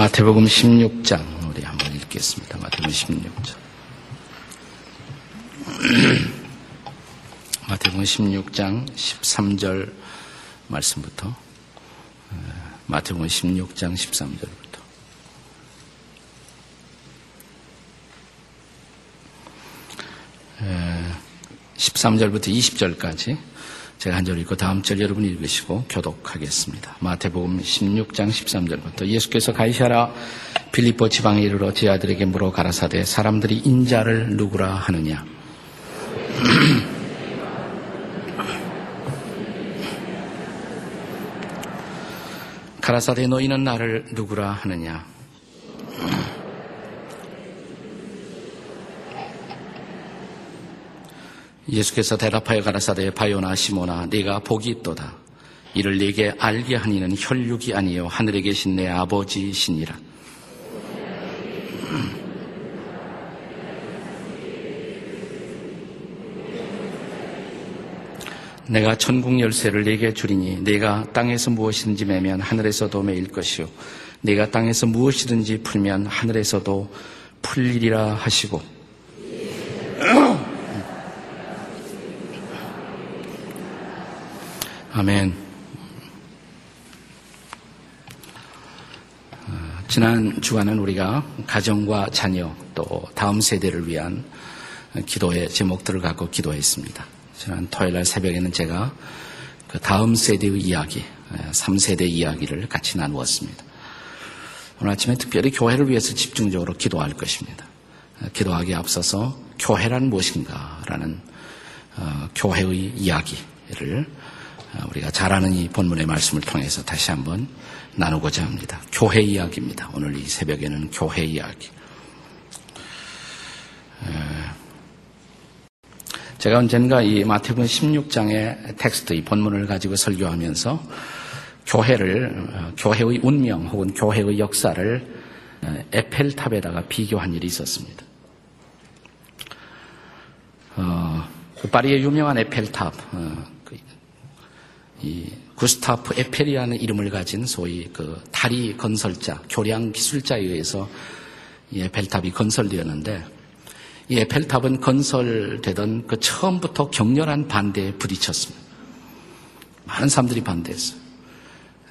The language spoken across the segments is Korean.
마태복음 16장 우리 한번 읽겠습니다. 마태복음 16장. 마태복음 16장 13절 말씀부터 마태복음 16장 13절부터 13절부터 20절까지 제가 한 절 읽고 다음 절 여러분이 읽으시고 교독하겠습니다. 마태복음 16장 13절부터 예수께서 가이샤라 빌립보 지방에 이르러 제 아들에게 물어 가라사대 사람들이 인자를 누구라 하느냐 가라사대 너희는 나를 누구라 하느냐 예수께서 대답하여 가라사대 바요나 시모나 네가 복이 있도다. 이를 네게 알게 하니는 혈육이 아니요 하늘에 계신 내 아버지시니라. 내가 천국 열쇠를 네게 주리니 네가 땅에서 무엇이든지 매면 하늘에서도 매일 것이요 네가 땅에서 무엇이든지 풀면 하늘에서도 풀리리라 하시고 아멘. 어, 지난 주간은 우리가 가정과 자녀 또 다음 세대를 위한 기도의 제목들을 갖고 기도했습니다. 지난 토요일 날 새벽에는 제가 그 다음 세대의 이야기, 3세대 이야기를 같이 나누었습니다. 오늘 아침에 특별히 교회를 위해서 집중적으로 기도할 것입니다. 기도하기에 앞서서 교회란 무엇인가라는 어, 교회의 이야기를 어, 우리가 잘 아는 이 본문의 말씀을 통해서 다시 한번 나누고자 합니다. 교회 이야기입니다. 오늘 이 새벽에는 교회 이야기. 제가 언젠가 이 마태복음 16장의 텍스트, 이 본문을 가지고 설교하면서 교회를, 어, 교회의 운명 혹은 교회의 역사를 어, 에펠탑에다가 비교한 일이 있었습니다. 어, 그 파리의 유명한 에펠탑, 어, 이 구스타프 에펠이라는 이름을 가진 소위 그 다리 건설자, 교량 기술자에 의해서 이 에펠탑이 건설되었는데 이 에펠탑은 건설되던 그 처음부터 격렬한 반대에 부딪혔습니다. 많은 사람들이 반대했어요.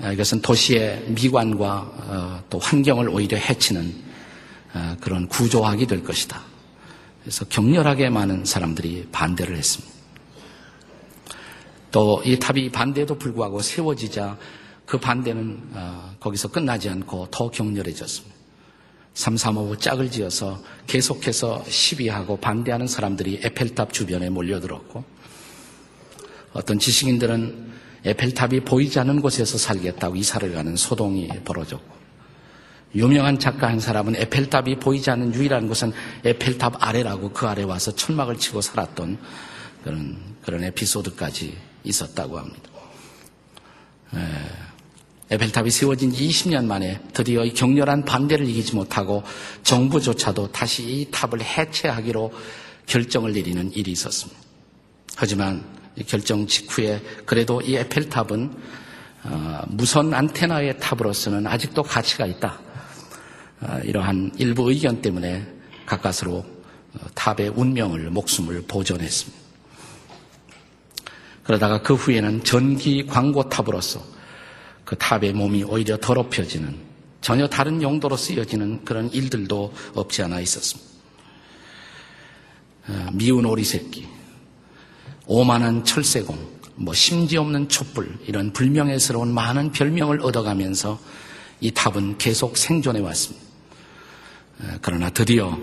아, 이것은 도시의 미관과 어, 또 환경을 오히려 해치는 어, 그런 구조악이 될 것이다. 그래서 격렬하게 많은 사람들이 반대를 했습니다. 또 이 탑이 반대에도 불구하고 세워지자 그 반대는 어, 거기서 끝나지 않고 더 격렬해졌습니다. 335 짝을 지어서 계속해서 시비하고 반대하는 사람들이 에펠탑 주변에 몰려들었고 어떤 지식인들은 에펠탑이 보이지 않는 곳에서 살겠다고 이사를 가는 소동이 벌어졌고 유명한 작가 한 사람은 에펠탑이 보이지 않는 유일한 곳은 에펠탑 아래라고 그 아래 와서 천막을 치고 살았던 그런 그런 에피소드까지 있었다고 합니다. 에펠탑이 세워진 지 20년 만에 드디어 이 격렬한 반대를 이기지 못하고 정부조차도 다시 이 탑을 해체하기로 결정을 내리는 일이 있었습니다. 하지만 이 결정 직후에 그래도 이 에펠탑은 어, 무선 안테나의 탑으로서는 아직도 가치가 있다. 어, 이러한 일부 의견 때문에 가까스로 어, 탑의 운명을 목숨을 보존했습니다. 그러다가 그 후에는 전기 광고탑으로서 그 탑의 몸이 오히려 더럽혀지는 전혀 다른 용도로 쓰여지는 그런 일들도 없지 않아 있었습니다. 어, 미운 오리새끼, 오만한 철새공, 뭐 심지 없는 촛불 이런 불명예스러운 많은 별명을 얻어가면서 이 탑은 계속 생존해 왔습니다. 어, 그러나 드디어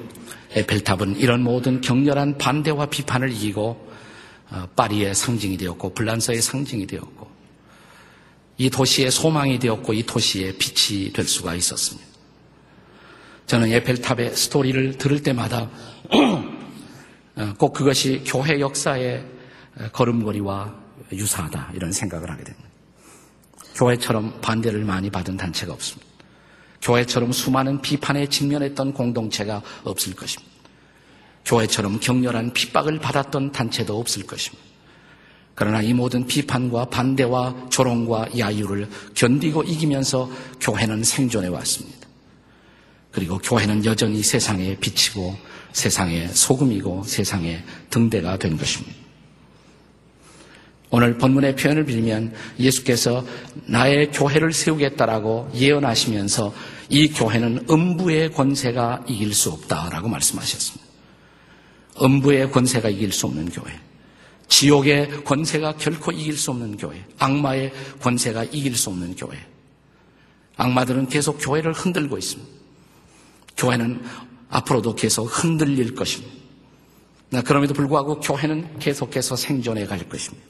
에펠탑은 이런 모든 격렬한 반대와 비판을 이기고 어, 파리의 상징이 되었고 불란서의 상징이 되었고 이 도시의 소망이 되었고 이 도시의 빛이 될 수가 있었습니다. 저는 에펠탑의 스토리를 들을 때마다 어, 꼭 그것이 교회 역사의 걸음걸이와 유사하다 이런 생각을 하게 됩니다. 교회처럼 반대를 많이 받은 단체가 없습니다. 교회처럼 수많은 비판에 직면했던 공동체가 없을 것입니다. 교회처럼 격렬한 핍박을 받았던 단체도 없을 것입니다. 그러나 이 모든 비판과 반대와 조롱과 야유를 견디고 이기면서 교회는 생존해 왔습니다. 그리고 교회는 여전히 세상에 비치고 세상의 소금이고 세상의 등대가 된 것입니다. 오늘 본문의 표현을 빌면 예수께서 나의 교회를 세우겠다라고 예언하시면서 이 교회는 음부의 권세가 이길 수 없다라고 말씀하셨습니다. 음부의 권세가 이길 수 없는 교회. 지옥의 권세가 결코 이길 수 없는 교회. 악마의 권세가 이길 수 없는 교회. 악마들은 계속 교회를 흔들고 있습니다. 교회는 앞으로도 계속 흔들릴 것입니다. 그럼에도 불구하고 교회는 계속해서 생존해 갈 것입니다.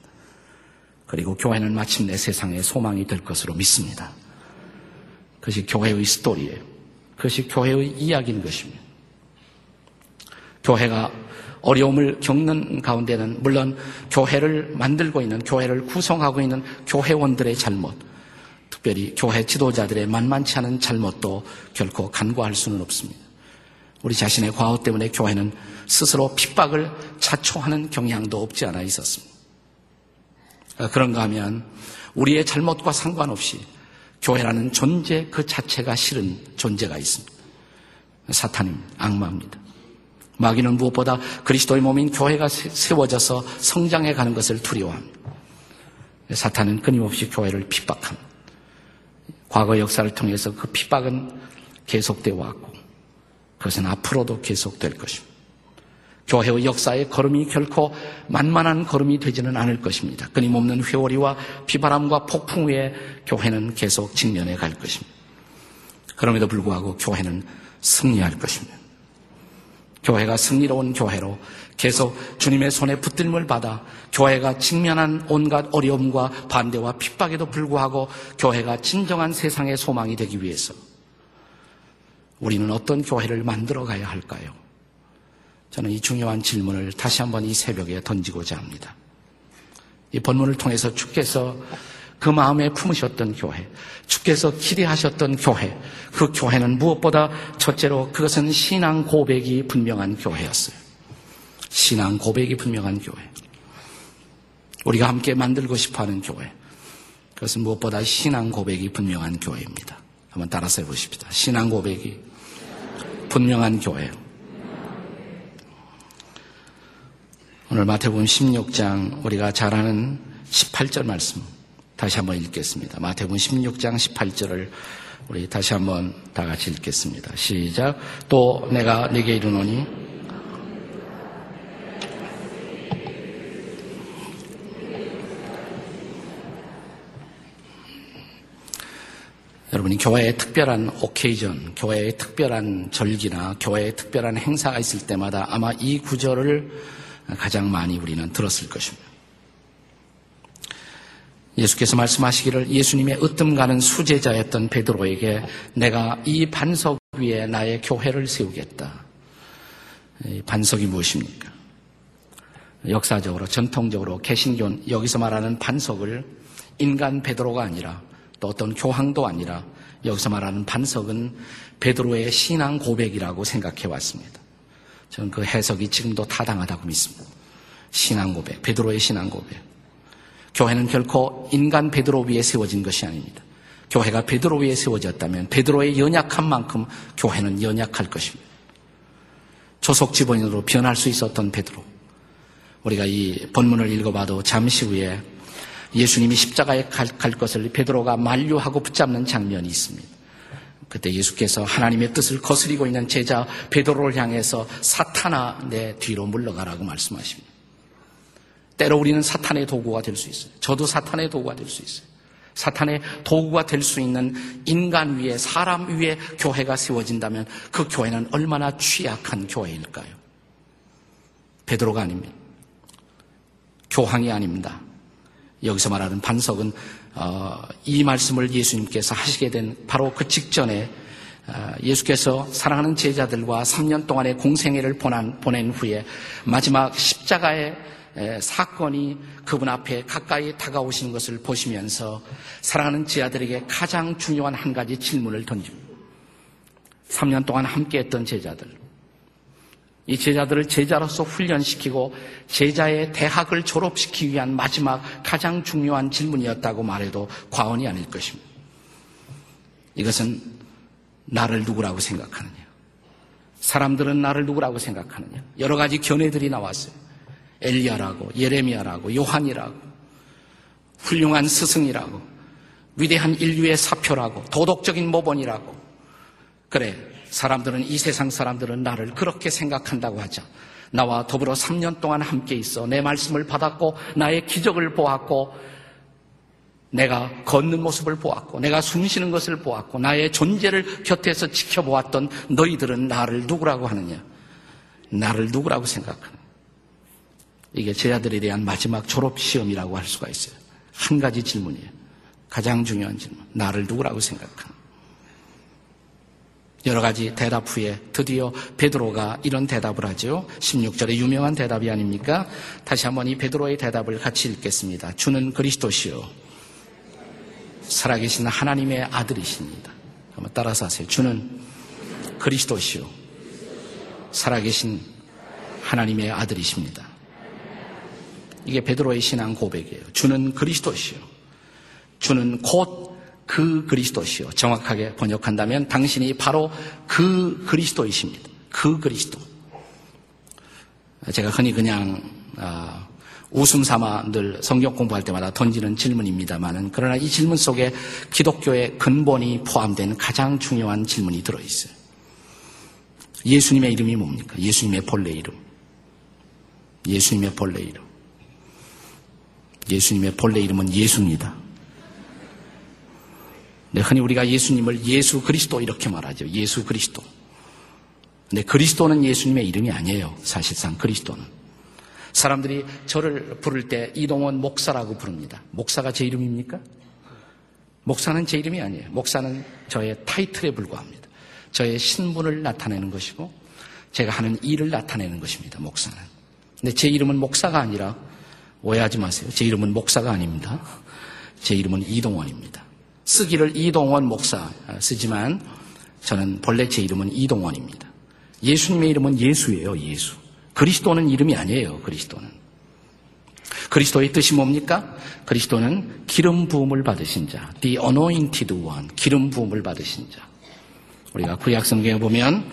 그리고 교회는 마침내 세상의 소망이 될 것으로 믿습니다. 그것이 교회의 스토리예요. 그것이 교회의 이야기인 것입니다. 교회가 어려움을 겪는 가운데는 물론 교회를 만들고 있는 교회를 구성하고 있는 교회원들의 잘못, 특별히 교회 지도자들의 만만치 않은 잘못도 결코 간과할 수는 없습니다. 우리 자신의 과오 때문에 교회는 스스로 핍박을 자초하는 경향도 없지 않아 있었습니다. 그런가 하면 우리의 잘못과 상관없이 교회라는 존재 그 자체가 싫은 존재가 있습니다. 사탄입니다. 악마입니다. 마귀는 무엇보다 그리스도의 몸인 교회가 세워져서 성장해 가는 것을 두려워합니다. 사탄은 끊임없이 교회를 핍박합니다. 과거 역사를 통해서 그 핍박은 계속되어 왔고 그것은 앞으로도 계속될 것입니다. 교회의 역사의 걸음이 결코 만만한 걸음이 되지는 않을 것입니다. 끊임없는 회오리와 비바람과 폭풍 후에 교회는 계속 직면해 갈 것입니다. 그럼에도 불구하고 교회는 승리할 것입니다. 교회가 승리로운 교회로 계속 주님의 손에 붙들림을 받아 교회가 직면한 온갖 어려움과 반대와 핍박에도 불구하고 교회가 진정한 세상의 소망이 되기 위해서 우리는 어떤 교회를 만들어 가야 할까요? 저는 이 중요한 질문을 다시 한번 이 새벽에 던지고자 합니다. 이 본문을 통해서 주께서 그 마음에 품으셨던 교회, 주께서 기대하셨던 교회, 그 교회는 무엇보다 첫째로 그것은 신앙 고백이 분명한 교회였어요. 신앙 고백이 분명한 교회. 우리가 함께 만들고 싶어 하는 교회. 그것은 무엇보다 신앙 고백이 분명한 교회입니다. 한번 따라서 해보십시다. 신앙 고백이 분명한 교회. 오늘 마태복음 16장 우리가 잘 아는 18절 말씀 다시 한번 읽겠습니다. 마태복음 16장 18절을 우리 다시 한번 다 같이 읽겠습니다. 시작. 또 내가 네게 이르노니 여러분이 교회에 특별한 오케이전, 교회에 특별한 절기나 교회에 특별한 행사가 있을 때마다 아마 이 구절을 가장 많이 우리는 들었을 것입니다. 예수께서 말씀하시기를 예수님의 으뜸 가는 수제자였던 베드로에게 내가 이 반석 위에 나의 교회를 세우겠다. 반석이 무엇입니까? 역사적으로 전통적으로 개신교 여기서 말하는 반석을 인간 베드로가 아니라 또 어떤 교황도 아니라 여기서 말하는 반석은 베드로의 신앙 고백이라고 생각해 왔습니다. 저는 그 해석이 지금도 타당하다고 믿습니다. 신앙 고백, 베드로의 신앙 고백. 교회는 결코 인간 베드로 위에 세워진 것이 아닙니다. 교회가 베드로 위에 세워졌다면 베드로의 연약한 만큼 교회는 연약할 것입니다. 조석지변으로 변할 수 있었던 베드로. 우리가 이 본문을 읽어봐도 잠시 후에 예수님이 십자가에 갈, 갈 것을 베드로가 만류하고 붙잡는 장면이 있습니다. 그때 예수께서 하나님의 뜻을 거스리고 있는 제자 베드로를 향해서 사탄아 내 뒤로 물러가라고 말씀하십니다. 때로 우리는 사탄의 도구가 될 수 있어요. 저도 사탄의 도구가 될 수 있어요. 사탄의 도구가 될 수 있는 인간 위에, 사람 위에 교회가 세워진다면 그 교회는 얼마나 취약한 교회일까요? 베드로가 아닙니다. 교황이 아닙니다. 여기서 말하는 반석은 어, 이 말씀을 예수님께서 하시게 된 바로 그 직전에 어, 예수께서 사랑하는 제자들과 3년 동안의 공생애를 보낸 후에 마지막 십자가의 사건이 그분 앞에 가까이 다가오시는 것을 보시면서 사랑하는 제자들에게 가장 중요한 한 가지 질문을 던집니다. 3년 동안 함께 했던 제자들. 이 제자들을 제자로서 훈련시키고 제자의 대학을 졸업시키기 위한 마지막 가장 중요한 질문이었다고 말해도 과언이 아닐 것입니다. 이것은 나를 누구라고 생각하느냐. 사람들은 나를 누구라고 생각하느냐? 여러 가지 견해들이 나왔어요. 엘리야라고, 예레미야라고, 요한이라고, 훌륭한 스승이라고, 위대한 인류의 사표라고, 도덕적인 모본이라고. 그래, 사람들은 이 세상 사람들은 나를 그렇게 생각한다고 하자. 나와 더불어 3년 동안 함께 있어 내 말씀을 받았고 나의 기적을 보았고 내가 걷는 모습을 보았고 내가 숨쉬는 것을 보았고 나의 존재를 곁에서 지켜보았던 너희들은 나를 누구라고 하느냐? 나를 누구라고 생각하느냐? 이게 제자들에 대한 마지막 졸업 시험이라고 할 수가 있어요. 한 가지 질문이에요. 가장 중요한 질문. 나를 누구라고 생각하느냐? 여러 가지 대답 후에 드디어 베드로가 이런 대답을 하죠. 16절에 유명한 대답이 아닙니까? 다시 한번 이 베드로의 대답을 같이 읽겠습니다. 주는 그리스도시요. 살아계신 하나님의 아들이십니다. 한번 따라서 하세요. 주는 그리스도시요. 살아계신 하나님의 아들이십니다. 이게 베드로의 신앙 고백이에요. 주는 그리스도시요. 주는 곧 그 그리스도시요. 정확하게 번역한다면 당신이 바로 그 그리스도이십니다. 그 그리스도. 제가 흔히 그냥 아, 웃음 삼아 늘 성경 공부할 때마다 던지는 질문입니다만은 그러나 이 질문 속에 기독교의 근본이 포함된 가장 중요한 질문이 들어 있어요. 예수님의 이름이 뭡니까? 예수님의 본래 이름. 예수님의 본래 이름. 예수님의 본래 이름은 예수입니다. 네, 흔히 우리가 예수님을 예수 그리스도 이렇게 말하죠. 예수 그리스도. 근데 그리스도는 예수님의 이름이 아니에요. 사실상 그리스도는. 사람들이 저를 부를 때 이동원 목사라고 부릅니다. 목사가 제 이름입니까? 목사는 제 이름이 아니에요. 목사는 저의 타이틀에 불과합니다. 저의 신분을 나타내는 것이고 제가 하는 일을 나타내는 것입니다. 목사는. 근데 제 이름은 목사가 아니라 오해하지 마세요. 제 이름은 목사가 아닙니다. 제 이름은 이동원입니다. 쓰기를 이동원 목사 쓰지만 저는 본래 제 이름은 이동원입니다. 예수님의 이름은 예수예요, 예수. 그리스도는 이름이 아니에요, 그리스도는. 그리스도의 뜻이 뭡니까? 그리스도는 기름 부음을 받으신 자, the anointed one, 기름 부음을 받으신 자. 우리가 구약 성경에 보면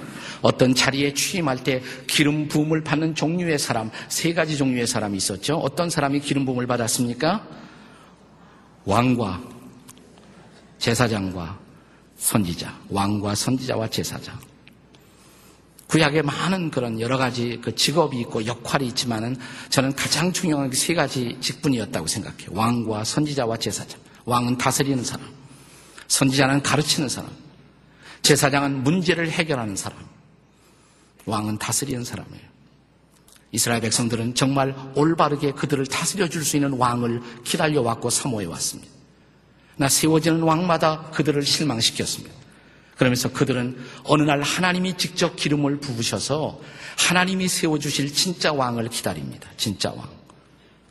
어떤 자리에 취임할 때 기름 부음을 받는 종류의 사람, 세 가지 종류의 사람이 있었죠. 어떤 사람이 기름 부음을 받았습니까? 왕과 제사장과 선지자, 왕과 선지자와 제사장. 구약에 많은 그런 여러 가지 그 직업이 있고 역할이 있지만은 저는 가장 중요한 그세 가지 직분이었다고 생각해요. 왕과 선지자와 제사장. 왕은 다스리는 사람. 선지자는 가르치는 사람. 제사장은 문제를 해결하는 사람. 왕은 다스리는 사람이에요. 이스라엘 백성들은 정말 올바르게 그들을 다스려 줄 수 있는 왕을 기다려왔고 사모해 왔습니다. 나 세워지는 왕마다 그들을 실망시켰습니다. 그러면서 그들은 어느 날 하나님이 직접 기름을 부으셔서 하나님이 세워주실 진짜 왕을 기다립니다. 진짜 왕.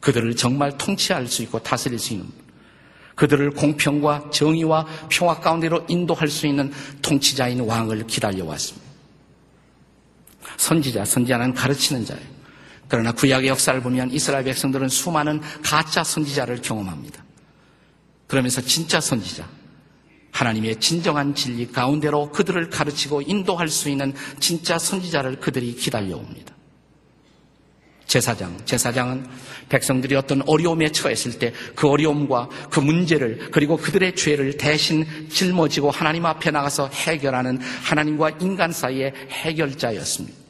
그들을 정말 통치할 수 있고 다스릴 수 있는 그들을 공평과 정의와 평화 가운데로 인도할 수 있는 통치자인 왕을 기다려왔습니다. 선지자, 선지자는 가르치는 자예요. 그러나 구약의 역사를 보면 이스라엘 백성들은 수많은 가짜 선지자를 경험합니다. 그러면서 진짜 선지자, 하나님의 진정한 진리 가운데로 그들을 가르치고 인도할 수 있는 진짜 선지자를 그들이 기다려옵니다. 제사장, 제사장은 백성들이 어떤 어려움에 처했을 때 그 어려움과 그 문제를 그리고 그들의 죄를 대신 짊어지고 하나님 앞에 나가서 해결하는 하나님과 인간 사이의 해결자였습니다.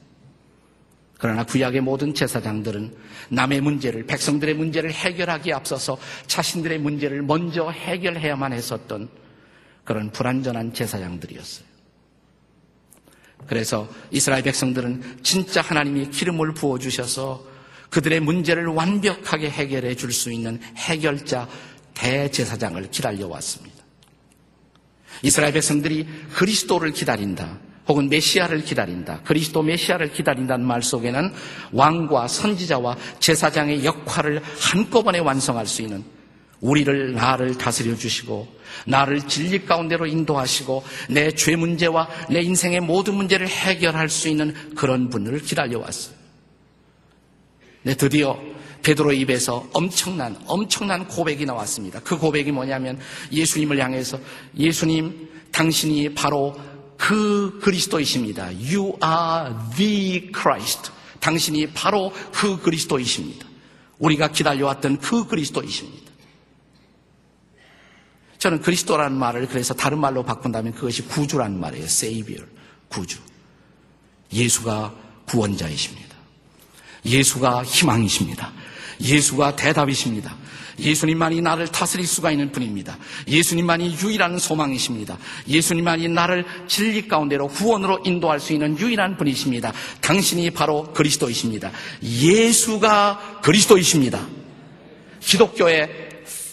그러나 구약의 모든 제사장들은 남의 문제를, 백성들의 문제를 해결하기에 앞서서 자신들의 문제를 먼저 해결해야만 했었던 그런 불완전한 제사장들이었어요. 그래서 이스라엘 백성들은 진짜 하나님이 기름을 부어주셔서 그들의 문제를 완벽하게 해결해 줄 수 있는 해결자 대제사장을 기다려왔습니다. 이스라엘 백성들이 그리스도를 기다린다. 혹은 메시아를 기다린다. 그리스도 메시아를 기다린다는 말 속에는 왕과 선지자와 제사장의 역할을 한꺼번에 완성할 수 있는 우리를 나를 다스려 주시고 나를 진리 가운데로 인도하시고 내 죄 문제와 내 인생의 모든 문제를 해결할 수 있는 그런 분을 기다려 왔어요. 네, 드디어 베드로 입에서 엄청난 엄청난 고백이 나왔습니다. 그 고백이 뭐냐면 예수님을 향해서 예수님 당신이 바로 그 그리스도이십니다. You are the Christ. 당신이 바로 그 그리스도이십니다. 우리가 기다려왔던 그 그리스도이십니다. 저는 그리스도라는 말을 그래서 다른 말로 바꾼다면 그것이 구주라는 말이에요. Savior, 구주. 예수가 구원자이십니다. 예수가 희망이십니다. 예수가 대답이십니다. 예수님만이 나를 다스릴 수가 있는 분입니다. 예수님만이 유일한 소망이십니다. 예수님만이 나를 진리 가운데로 구원으로 인도할 수 있는 유일한 분이십니다. 당신이 바로 그리스도이십니다. 예수가 그리스도이십니다. 기독교의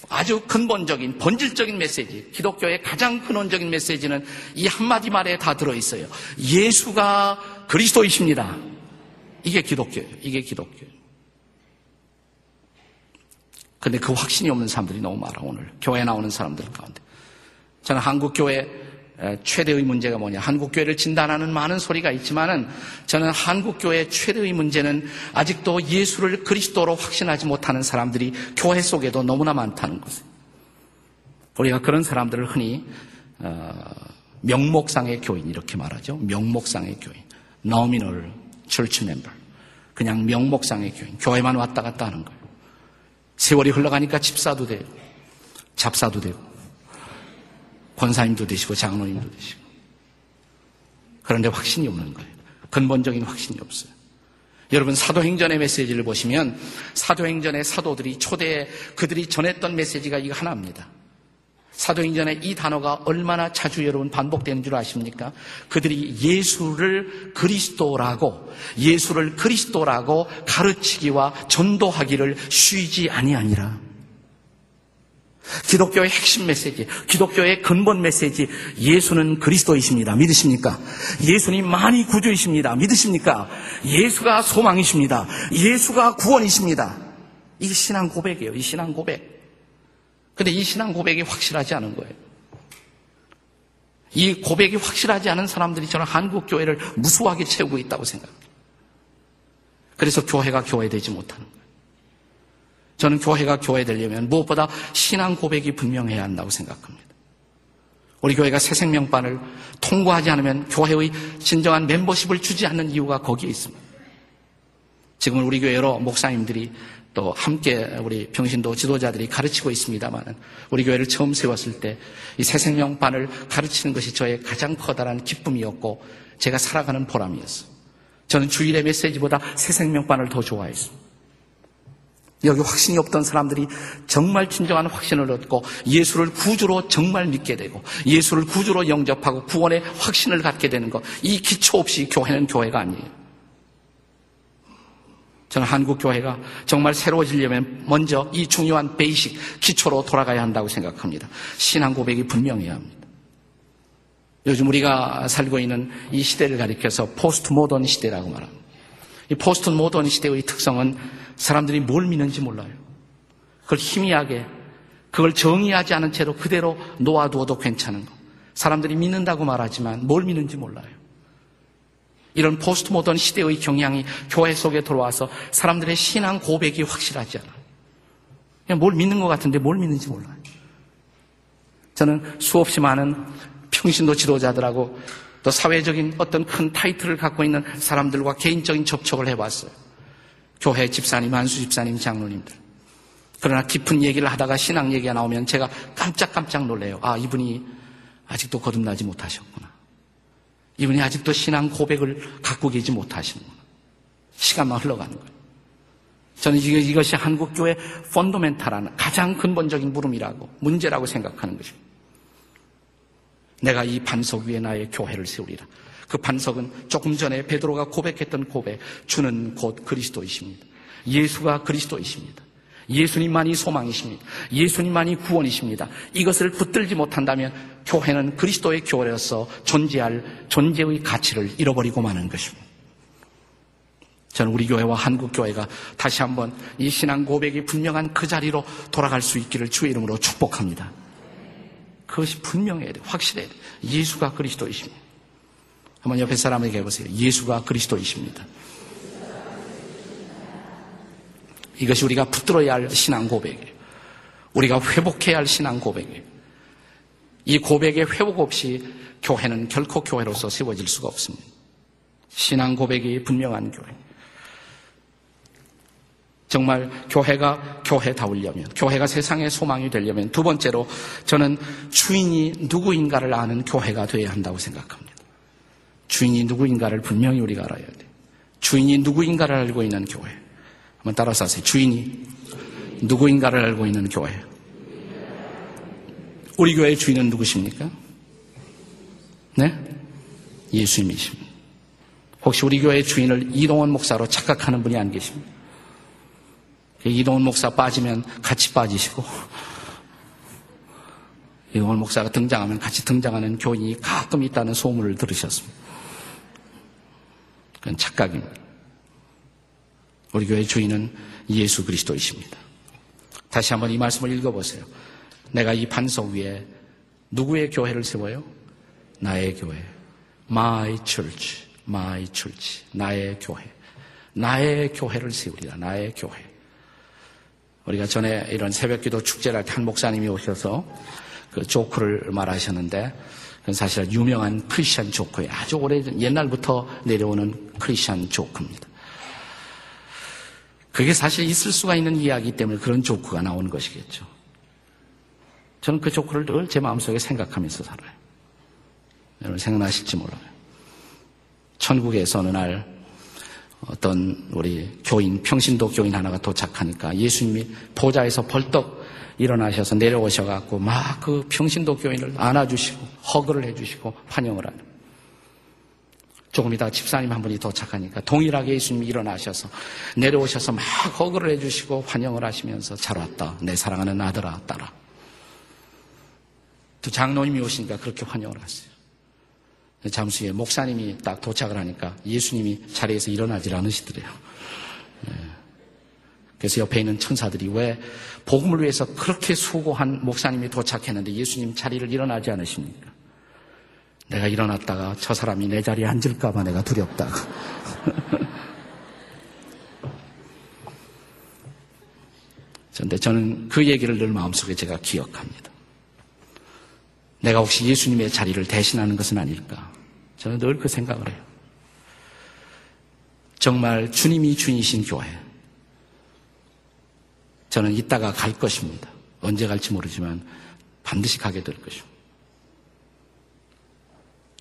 아주 근본적인 본질적인 메시지, 기독교의 가장 근원적인 메시지는 이 한마디 말에 다 들어 있어요. 예수가 그리스도이십니다. 이게 기독교예요. 이게 기독교예요. 근데 그 확신이 없는 사람들이 너무 많아, 오늘. 교회 나오는 사람들 가운데. 저는 한국교회 최대의 문제가 뭐냐. 한국교회를 진단하는 많은 소리가 있지만은 저는 한국교회 최대의 문제는 아직도 예수를 그리스도로 확신하지 못하는 사람들이 교회 속에도 너무나 많다는 것을. 우리가 그런 사람들을 흔히, 어, 명목상의 교인 이렇게 말하죠. 명목상의 교인. nominal church member. 그냥 명목상의 교인. 교회만 왔다 갔다 하는 거예요. 세월이 흘러가니까 집사도 되고, 잡사도 되고, 권사님도 되시고, 장로님도 되시고. 그런데 확신이 없는 거예요. 근본적인 확신이 없어요. 여러분, 사도행전의 메시지를 보시면, 사도행전의 사도들이 초대에 그들이 전했던 메시지가 이거 하나입니다. 사도행전의 이 단어가 얼마나 자주 여러분 반복되는 줄 아십니까? 그들이 예수를 그리스도라고 예수를 그리스도라고 가르치기와 전도하기를 쉬지 아니하니라. 기독교의 핵심 메시지, 기독교의 근본 메시지, 예수는 그리스도이십니다. 믿으십니까? 예수님 많이 구주이십니다. 믿으십니까? 예수가 소망이십니다. 예수가 구원이십니다. 이게 신앙 고백이에요. 이 신앙 고백. 근데 이 신앙 고백이 확실하지 않은 거예요. 이 고백이 확실하지 않은 사람들이 저는 한국 교회를 무수하게 채우고 있다고 생각합니다. 그래서 교회가 교회되지 못하는 거예요. 저는 교회가 교회 되려면 무엇보다 신앙 고백이 분명해야 한다고 생각합니다. 우리 교회가 새 생명반을 통과하지 않으면 교회의 진정한 멤버십을 주지 않는 이유가 거기에 있습니다. 지금 우리 교회 여러 목사님들이 또 함께 우리 병신도 지도자들이 가르치고 있습니다만 우리 교회를 처음 세웠을 때 이 새 생명반을 가르치는 것이 저의 가장 커다란 기쁨이었고 제가 살아가는 보람이었어요. 저는 주일의 메시지보다 새 생명반을 더 좋아했습니다. 여기 확신이 없던 사람들이 정말 진정한 확신을 얻고 예수를 구주로 정말 믿게 되고 예수를 구주로 영접하고 구원의 확신을 갖게 되는 것. 이 기초 없이 교회는 교회가 아니에요. 저는 한국 교회가 정말 새로워지려면 먼저 이 중요한 베이식 기초로 돌아가야 한다고 생각합니다. 신앙 고백이 분명해야 합니다. 요즘 우리가 살고 있는 이 시대를 가리켜서 포스트 모던 시대라고 말합니다. 이 포스트 모던 시대의 특성은 사람들이 뭘 믿는지 몰라요. 그걸 희미하게, 그걸 정의하지 않은 채로 그대로 놓아두어도 괜찮은 거. 사람들이 믿는다고 말하지만 뭘 믿는지 몰라요. 이런 포스트 모던 시대의 경향이 교회 속에 들어와서 사람들의 신앙 고백이 확실하지 않아요. 그냥 뭘 믿는 것 같은데 뭘 믿는지 몰라요. 저는 수없이 많은 평신도 지도자들하고 또 사회적인 어떤 큰 타이틀을 갖고 있는 사람들과 개인적인 접촉을 해봤어요. 교회 집사님, 한수 집사님, 장로님들. 그러나 깊은 얘기를 하다가 신앙 얘기가 나오면 제가 깜짝깜짝 놀래요. 아, 이분이 아직도 거듭나지 못하셨구나. 이분이 아직도 신앙 고백을 갖고 계지 못하시는구나. 시간만 흘러가는 거예요. 저는 이것이 한국교회 펀더멘탈한 가장 근본적인 물음이라고, 문제라고 생각하는 것입니다. 내가 이 반석 위에 나의 교회를 세우리라. 그 반석은 조금 전에 베드로가 고백했던 고백, 주는 곧 그리스도이십니다. 예수가 그리스도이십니다. 예수님만이 소망이십니다. 예수님만이 구원이십니다. 이것을 붙들지 못한다면 교회는 그리스도의 교회로서 존재할 존재의 가치를 잃어버리고 마는 것입니다. 저는 우리 교회와 한국 교회가 다시 한번 이 신앙 고백이 분명한 그 자리로 돌아갈 수 있기를 주의 이름으로 축복합니다. 그것이 분명해야 돼, 확실해야 돼. 예수가 그리스도이십니다. 한번 옆에 사람에게 해보세요. 예수가 그리스도이십니다. 이것이 우리가 붙들어야 할 신앙 고백이에요. 우리가 회복해야 할 신앙 고백이에요. 이 고백의 회복 없이 교회는 결코 교회로서 세워질 수가 없습니다. 신앙 고백이 분명한 교회. 정말 교회가 교회다우려면, 교회가 세상의 소망이 되려면 두 번째로 저는 주인이 누구인가를 아는 교회가 되어야 한다고 생각합니다. 주인이 누구인가를 분명히 우리가 알아야 돼. 주인이 누구인가를 알고 있는 교회. 한번 따라서 하세요. 주인이 누구인가를 알고 있는 교회. 우리 교회의 주인은 누구십니까? 네? 예수님이십니다. 혹시 우리 교회의 주인을 이동원 목사로 착각하는 분이 안 계십니까? 이동원 목사 빠지면 같이 빠지시고, 이동원 목사가 등장하면 같이 등장하는 교인이 가끔 있다는 소문을 들으셨습니다. 그건 착각입니다. 우리 교회 주인은 예수 그리스도이십니다. 다시 한번 이 말씀을 읽어보세요. 내가 이 반석 위에 누구의 교회를 세워요? 나의 교회. My church. My church. 나의 교회. 나의 교회를 세우리라. 나의 교회. 우리가 전에 이런 새벽 기도 축제를 할 때 한 목사님이 오셔서 그 조크를 말하셨는데 사실 유명한 크리스천 조크예요. 아주 오래 옛날부터 내려오는 크리스천 조크입니다. 그게 사실 있을 수가 있는 이야기 때문에 그런 조크가 나오는 것이겠죠. 저는 그 조크를 늘 제 마음속에 생각하면서 살아요. 여러분 생각나실지 몰라요. 천국에서 어느 날 어떤 우리 교인, 평신도 교인 하나가 도착하니까 예수님이 보좌에서 벌떡 일어나셔서 내려오셔갖고 막 그 평신도 교인을 안아주시고 허그를 해주시고 환영을 하는. 조금 이따 집사님 한 분이 도착하니까 동일하게 예수님이 일어나셔서 내려오셔서 막 허그를 해주시고 환영을 하시면서 잘 왔다. 내 사랑하는 아들아, 딸아. 또 장로님이 오시니까 그렇게 환영을 하세요. 잠시 후에 목사님이 딱 도착을 하니까 예수님이 자리에서 일어나질 않으시더래요. 네. 그래서 옆에 있는 천사들이 왜 복음을 위해서 그렇게 수고한 목사님이 도착했는데 예수님 자리를 일어나지 않으십니까? 내가 일어났다가 저 사람이 내 자리에 앉을까봐 내가 두렵다고. 그런데 저는 그 얘기를 늘 마음속에 제가 기억합니다. 내가 혹시 예수님의 자리를 대신하는 것은 아닐까? 저는 늘 그 생각을 해요. 정말 주님이 주인이신 교회. 저는 이따가 갈 것입니다. 언제 갈지 모르지만 반드시 가게 될 것입니다.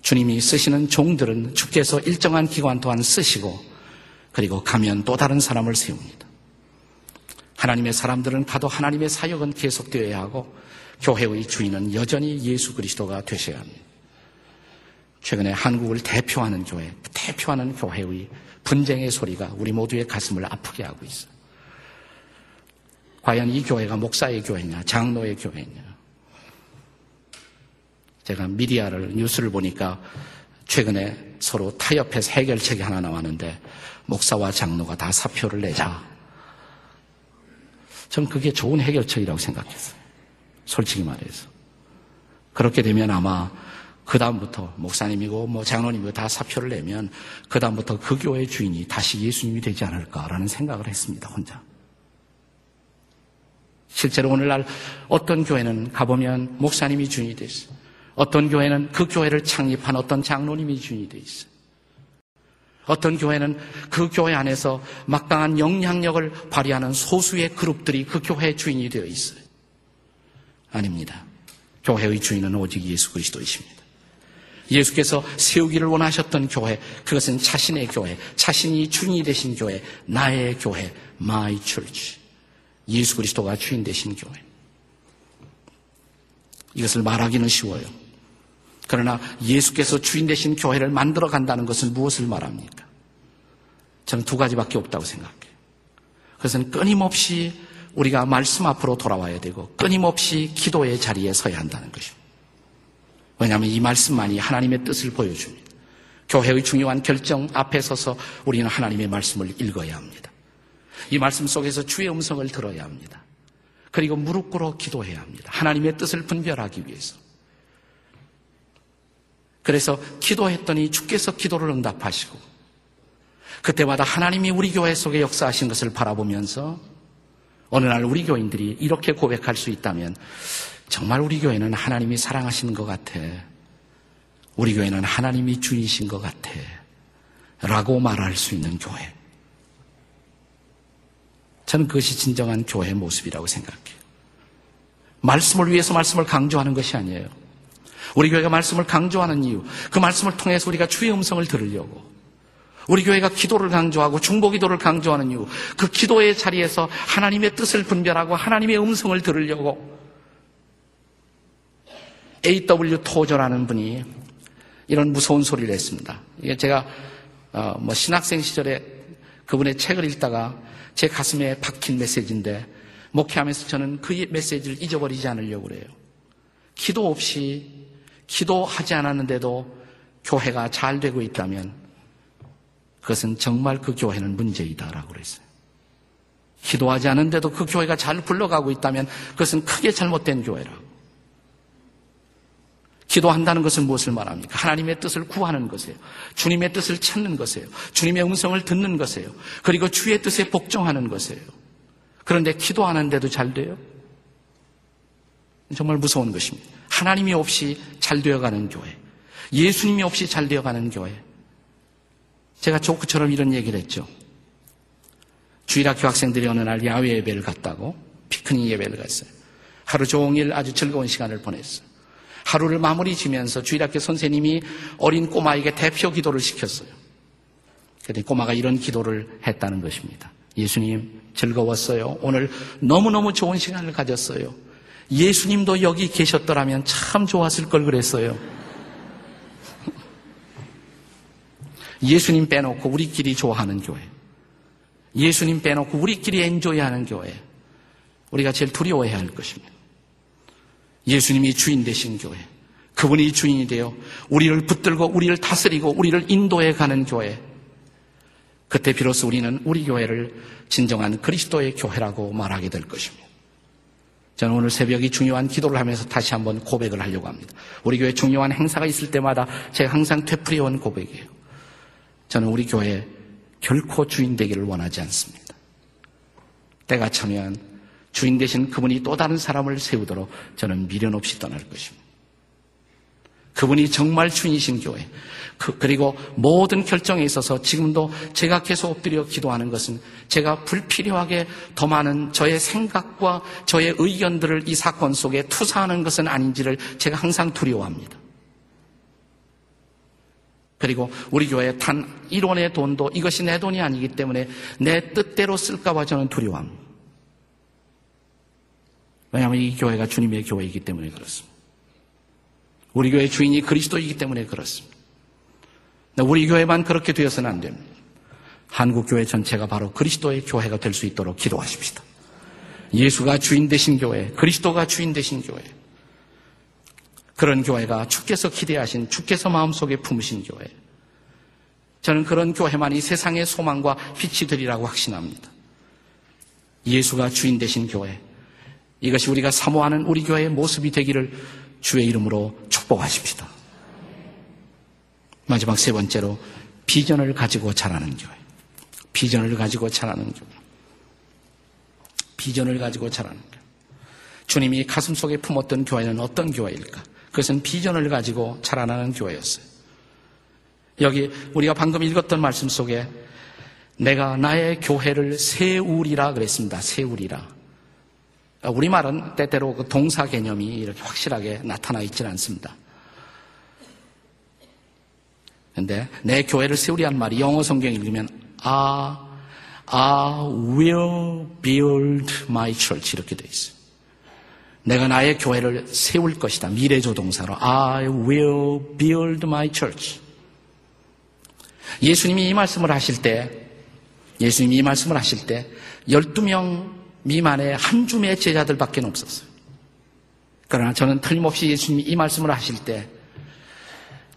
주님이 쓰시는 종들은 주께서 일정한 기간 동안 쓰시고 그리고 가면 또 다른 사람을 세웁니다. 하나님의 사람들은 가도 하나님의 사역은 계속되어야 하고 교회의 주인은 여전히 예수 그리스도가 되셔야 합니다. 최근에 한국을 대표하는 교회, 대표하는 교회의 분쟁의 소리가 우리 모두의 가슴을 아프게 하고 있어요. 과연 이 교회가 목사의 교회냐, 장로의 교회냐. 제가 미디어를, 뉴스를 보니까 최근에 서로 타협해서 해결책이 하나 나왔는데 목사와 장로가 다 사표를 내자. 전 그게 좋은 해결책이라고 생각했어요. 솔직히 말해서. 그렇게 되면 아마 그다음부터 목사님이고 뭐 장로님이고 다 사표를 내면 그다음부터 그 교회 주인이 다시 예수님이 되지 않을까라는 생각을 했습니다, 혼자. 실제로 오늘날 어떤 교회는 가보면 목사님이 주인이 돼 있어요. 어떤 교회는 그 교회를 창립한 어떤 장로님이 주인이 돼 있어요. 어떤 교회는 그 교회 안에서 막강한 영향력을 발휘하는 소수의 그룹들이 그 교회의 주인이 되어 있어요. 아닙니다. 교회의 주인은 오직 예수 그리스도이십니다. 예수께서 세우기를 원하셨던 교회, 그것은 자신의 교회, 자신이 주인이 되신 교회, 나의 교회, my church. 예수 그리스도가 주인 되신 교회. 이것을 말하기는 쉬워요. 그러나 예수께서 주인 되신 교회를 만들어 간다는 것은 무엇을 말합니까? 저는 두 가지밖에 없다고 생각해요. 그것은 끊임없이 우리가 말씀 앞으로 돌아와야 되고 끊임없이 기도의 자리에 서야 한다는 것입니다. 왜냐하면 이 말씀만이 하나님의 뜻을 보여줍니다. 교회의 중요한 결정 앞에 서서 우리는 하나님의 말씀을 읽어야 합니다. 이 말씀 속에서 주의 음성을 들어야 합니다. 그리고 무릎 꿇어 기도해야 합니다. 하나님의 뜻을 분별하기 위해서. 그래서 기도했더니 주께서 기도를 응답하시고 그때마다 하나님이 우리 교회 속에 역사하신 것을 바라보면서 어느 날 우리 교인들이 이렇게 고백할 수 있다면 정말 우리 교회는 하나님이 사랑하시는 것 같아. 우리 교회는 하나님이 주이신 것 같아. 라고 말할 수 있는 교회. 저는 그것이 진정한 교회의 모습이라고 생각해요. 말씀을 위해서 말씀을 강조하는 것이 아니에요. 우리 교회가 말씀을 강조하는 이유, 그 말씀을 통해서 우리가 주의 음성을 들으려고. 우리 교회가 기도를 강조하고 중보 기도를 강조하는 이유, 그 기도의 자리에서 하나님의 뜻을 분별하고 하나님의 음성을 들으려고. A.W. 토저라는 분이 이런 무서운 소리를 했습니다. 이게 제가 어, 뭐 신학생 시절에 그분의 책을 읽다가 제 가슴에 박힌 메시지인데 목회하면서 저는 그 메시지를 잊어버리지 않으려고 그래요. 기도 없이 기도하지 않았는데도 교회가 잘 되고 있다면 그것은 정말 그 교회는 문제이다라고 그랬어요. 기도하지 않은데도 그 교회가 잘 굴러가고 있다면 그것은 크게 잘못된 교회라고. 기도한다는 것은 무엇을 말합니까? 하나님의 뜻을 구하는 것이에요. 주님의 뜻을 찾는 것이에요. 주님의 음성을 듣는 것이에요. 그리고 주의 뜻에 복종하는 것이에요. 그런데 기도하는데도 잘 돼요? 정말 무서운 것입니다. 하나님이 없이 잘 되어가는 교회. 예수님이 없이 잘 되어가는 교회. 제가 조크처럼 이런 얘기를 했죠. 주일학교 학생들이 어느 날 야외 예배를 갔다고 피크닉 예배를 갔어요. 하루 종일 아주 즐거운 시간을 보냈어요. 하루를 마무리 지면서 주일학교 선생님이 어린 꼬마에게 대표 기도를 시켰어요. 그랬더니 꼬마가 이런 기도를 했다는 것입니다. 예수님 즐거웠어요. 오늘 너무너무 좋은 시간을 가졌어요. 예수님도 여기 계셨더라면 참 좋았을 걸 그랬어요. 예수님 빼놓고 우리끼리 좋아하는 교회. 예수님 빼놓고 우리끼리 엔조이하는 교회. 우리가 제일 두려워해야 할 것입니다. 예수님이 주인 되신 교회. 그분이 주인이 되어 우리를 붙들고 우리를 다스리고 우리를 인도해 가는 교회. 그때 비로소 우리는 우리 교회를 진정한 그리스도의 교회라고 말하게 될 것입니다. 저는 오늘 새벽 이 중요한 기도를 하면서 다시 한번 고백을 하려고 합니다. 우리 교회 중요한 행사가 있을 때마다 제가 항상 되풀이해온 고백이에요. 저는 우리 교회 결코 주인 되기를 원하지 않습니다. 때가 차면 주인 되신 그분이 또 다른 사람을 세우도록 저는 미련 없이 떠날 것입니다. 그분이 정말 주인이신 교회. 그, 리고 모든 결정에 있어서 지금도 제가 계속 엎드려 기도하는 것은 제가 불필요하게 더 많은 저의 생각과 저의 의견들을 이 사건 속에 투사하는 것은 아닌지를 제가 항상 두려워합니다. 그리고 우리 교회 단 1원의 돈도 이것이 내 돈이 아니기 때문에 내 뜻대로 쓸까봐 저는 두려워합니다. 왜냐하면 이 교회가 주님의 교회이기 때문에 그렇습니다. 우리 교회 주인이 그리스도이기 때문에 그렇습니다. 우리 교회만 그렇게 되어서는 안 됩니다. 한국 교회 전체가 바로 그리스도의 교회가 될 수 있도록 기도하십시다. 예수가 주인 되신 교회, 그리스도가 주인 되신 교회. 그런 교회가 주께서 기대하신 주께서 마음속에 품으신 교회. 저는 그런 교회만이 세상의 소망과 빛이 되리라고 확신합니다. 예수가 주인 되신 교회. 이것이 우리가 사모하는 우리 교회의 모습이 되기를 주의 이름으로 축복하십시다. 마지막 세 번째로 비전을 가지고 자라는 교회. 비전을 가지고 자라는 교회. 비전을 가지고 자라는 교회. 주님이 가슴 속에 품었던 교회는 어떤 교회일까? 그것은 비전을 가지고 자라나는 교회였어요. 여기 우리가 방금 읽었던 말씀 속에 내가 나의 교회를 세우리라 그랬습니다. 세우리라. 우리말은 때때로 그 동사 개념이 이렇게 확실하게 나타나 있지는 않습니다. 근데 내 교회를 세우리한 말이 영어 성경 읽으면 I, I will build my church 이렇게 돼 있어요. 내가 나의 교회를 세울 것이다. 미래조 동사로 I will build my church. 예수님이 이 말씀을 하실 때 예수님이 이 말씀을 하실 때 12명 미만의 한 줌의 제자들밖에 없었어요. 그러나 저는 틀림없이 예수님이 이 말씀을 하실 때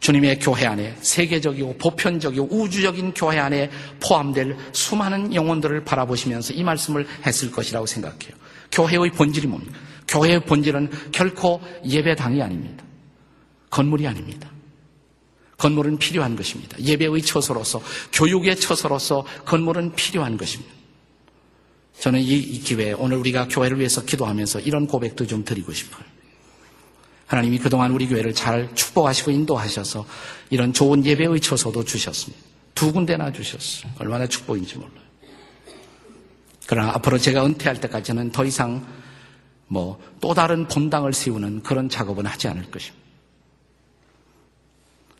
주님의 교회 안에 세계적이고 보편적이고 우주적인 교회 안에 포함될 수많은 영혼들을 바라보시면서 이 말씀을 했을 것이라고 생각해요. 교회의 본질이 뭡니까? 교회의 본질은 결코 예배당이 아닙니다. 건물이 아닙니다. 건물은 필요한 것입니다. 예배의 처소로서, 교육의 처소로서 건물은 필요한 것입니다. 저는 이, 이 기회에 오늘 우리가 교회를 위해서 기도하면서 이런 고백도 좀 드리고 싶어요. 하나님이 그동안 우리 교회를 잘 축복하시고 인도하셔서 이런 좋은 예배의 처소도 주셨습니다. 두 군데나 주셨어요. 얼마나 축복인지 몰라요. 그러나 앞으로 제가 은퇴할 때까지는 더 이상 뭐 또 다른 본당을 세우는 그런 작업은 하지 않을 것입니다.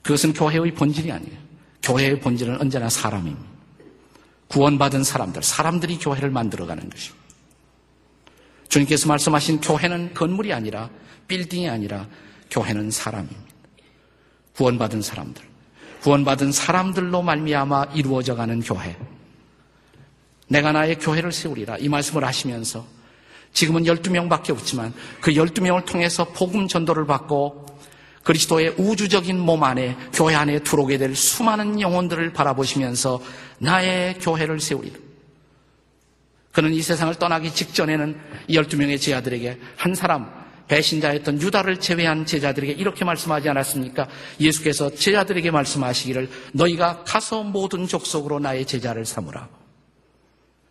그것은 교회의 본질이 아니에요. 교회의 본질은 언제나 사람입니다. 구원받은 사람들, 사람들이 교회를 만들어가는 것입니다. 주님께서 말씀하신 교회는 건물이 아니라 빌딩이 아니라 교회는 사람입니다. 구원받은 사람들, 구원받은 사람들로 말미암아 이루어져 가는 교회. 내가 나의 교회를 세우리라 이 말씀을 하시면서 지금은 12명밖에 없지만 그 12명을 통해서 복음 전도를 받고 그리스도의 우주적인 몸 안에 교회 안에 들어오게 될 수많은 영혼들을 바라보시면서 나의 교회를 세우리라. 그는 이 세상을 떠나기 직전에는 12명의 제자들에게 한 사람 배신자였던 유다를 제외한 제자들에게 이렇게 말씀하지 않았습니까? 예수께서 제자들에게 말씀하시기를 너희가 가서 모든 족속으로 나의 제자를 삼으라.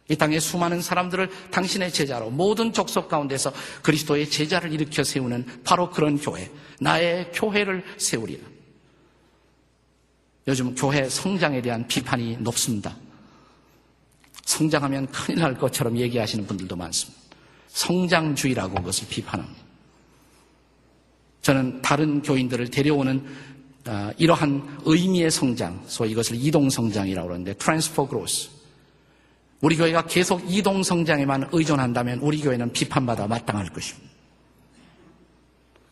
이 땅의 수많은 사람들을 당신의 제자로 모든 족속 가운데서 그리스도의 제자를 일으켜 세우는 바로 그런 교회, 나의 교회를 세우리라. 요즘 교회 성장에 대한 비판이 높습니다. 성장하면 큰일 날 것처럼 얘기하시는 분들도 많습니다. 성장주의라고 그것을 비판합니다. 저는 다른 교인들을 데려오는 아, 이러한 의미의 성장, 소위 이것을 이동 성장이라고 그러는데 transfer growth. 우리 교회가 계속 이동 성장에만 의존한다면 우리 교회는 비판받아 마땅할 것입니다.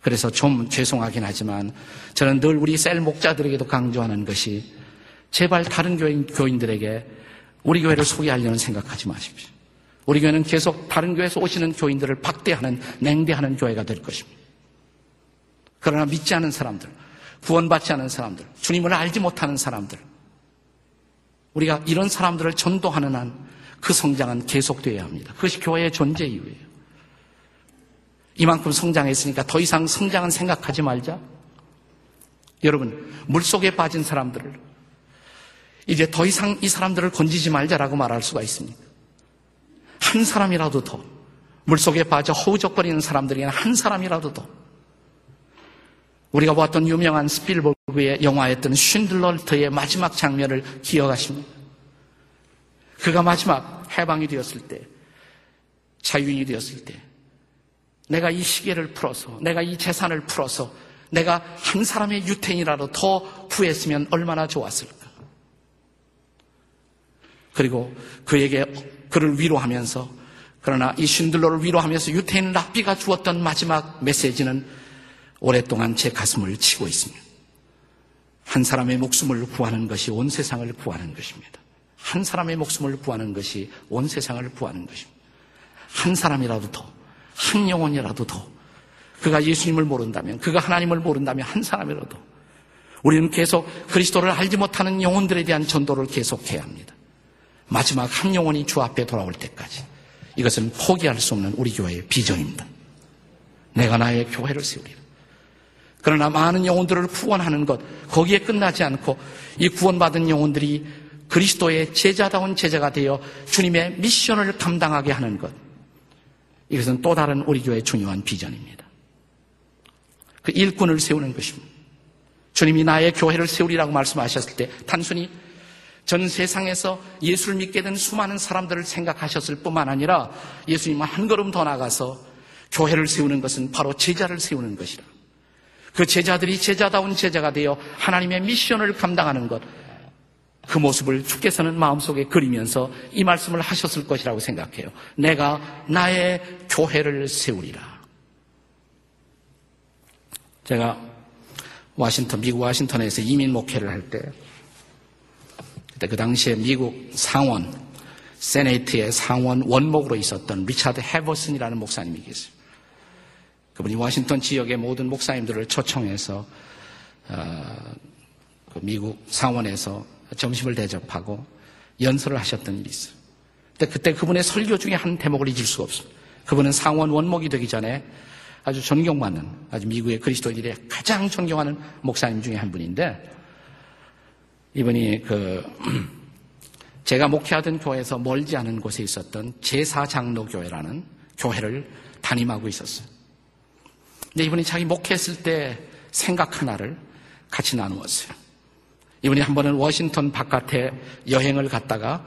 그래서 좀 죄송하긴 하지만 저는 늘 우리 cell 목자들에게도 강조하는 것이 제발 다른 교인, 교인들에게 우리 교회를 소개하려는 생각하지 마십시오. 우리 교회는 계속 다른 교회에서 오시는 교인들을 박대하는, 냉대하는 교회가 될 것입니다. 그러나 믿지 않은 사람들, 구원받지 않은 사람들, 주님을 알지 못하는 사람들, 우리가 이런 사람들을 전도하는 한 그 성장은 계속되어야 합니다. 그것이 교회의 존재 이유예요. 이만큼 성장했으니까 더 이상 성장은 생각하지 말자. 여러분, 물 속에 빠진 사람들을 이제 더 이상 이 사람들을 건지지 말자라고 말할 수가 있습니다. 한 사람이라도 더 물속에 빠져 허우적거리는 사람들에게는 한 사람이라도 더 우리가 보았던 유명한 스필버그의 영화였던 쉰들러트의 마지막 장면을 기억하십니까? 그가 마지막 해방이 되었을 때, 자유인이 되었을 때, 내가 이 시계를 풀어서, 내가 이 재산을 풀어서, 내가 한 사람의 유태인이라도 더 구했으면 얼마나 좋았을까. 그리고 그에게 그를 위로하면서, 그러나 이 쉰들러를 위로하면서 유태인 랍비가 주었던 마지막 메시지는 오랫동안 제 가슴을 치고 있습니다. 한 사람의 목숨을 구하는 것이 온 세상을 구하는 것입니다. 한 사람의 목숨을 구하는 것이 온 세상을 구하는 것입니다. 한 사람이라도 더, 한 영혼이라도 더, 그가 예수님을 모른다면, 그가 하나님을 모른다면 한 사람이라도 우리는 계속 그리스도를 알지 못하는 영혼들에 대한 전도를 계속해야 합니다. 마지막 한 영혼이 주 앞에 돌아올 때까지. 이것은 포기할 수 없는 우리 교회의 비전입니다. 내가 나의 교회를 세우리라. 그러나 많은 영혼들을 구원하는 것, 거기에 끝나지 않고 이 구원받은 영혼들이 그리스도의 제자다운 제자가 되어 주님의 미션을 감당하게 하는 것. 이것은 또 다른 우리 교회의 중요한 비전입니다. 그 일꾼을 세우는 것입니다. 주님이 나의 교회를 세우리라고 말씀하셨을 때 단순히 전 세상에서 예수를 믿게 된 수많은 사람들을 생각하셨을 뿐만 아니라 예수님은 한 걸음 더 나가서 교회를 세우는 것은 바로 제자를 세우는 것이라. 그 제자들이 제자다운 제자가 되어 하나님의 미션을 감당하는 것, 그 모습을 주께서는 마음속에 그리면서 이 말씀을 하셨을 것이라고 생각해요. 내가 나의 교회를 세우리라. 제가 와싱턴, 미국 와싱턴에서 이민 목회를 할 때, 그때 그 당시에 미국 상원, Senate의 상원 원목으로 있었던 리차드 해버슨이라는 목사님이 계세요. 그분이 워싱턴 지역의 모든 목사님들을 초청해서 어, 그 미국 상원에서 점심을 대접하고 연설을 하셨던 일이 있어요. 근데 그때 그분의 설교 중에 한 대목을 잊을 수가 없습니다. 그분은 상원 원목이 되기 전에 아주 존경받는 아주 미국의 그리스도인들의 가장 존경하는 목사님 중에 한 분인데 이분이 그 제가 목회하던 교회에서 멀지 않은 곳에 있었던 제사장로교회라는 교회를 담임하고 있었어요. 근데 이분이 자기 목회했을 때 생각 하나를 같이 나누었어요. 이분이 한 번은 워싱턴 바깥에 여행을 갔다가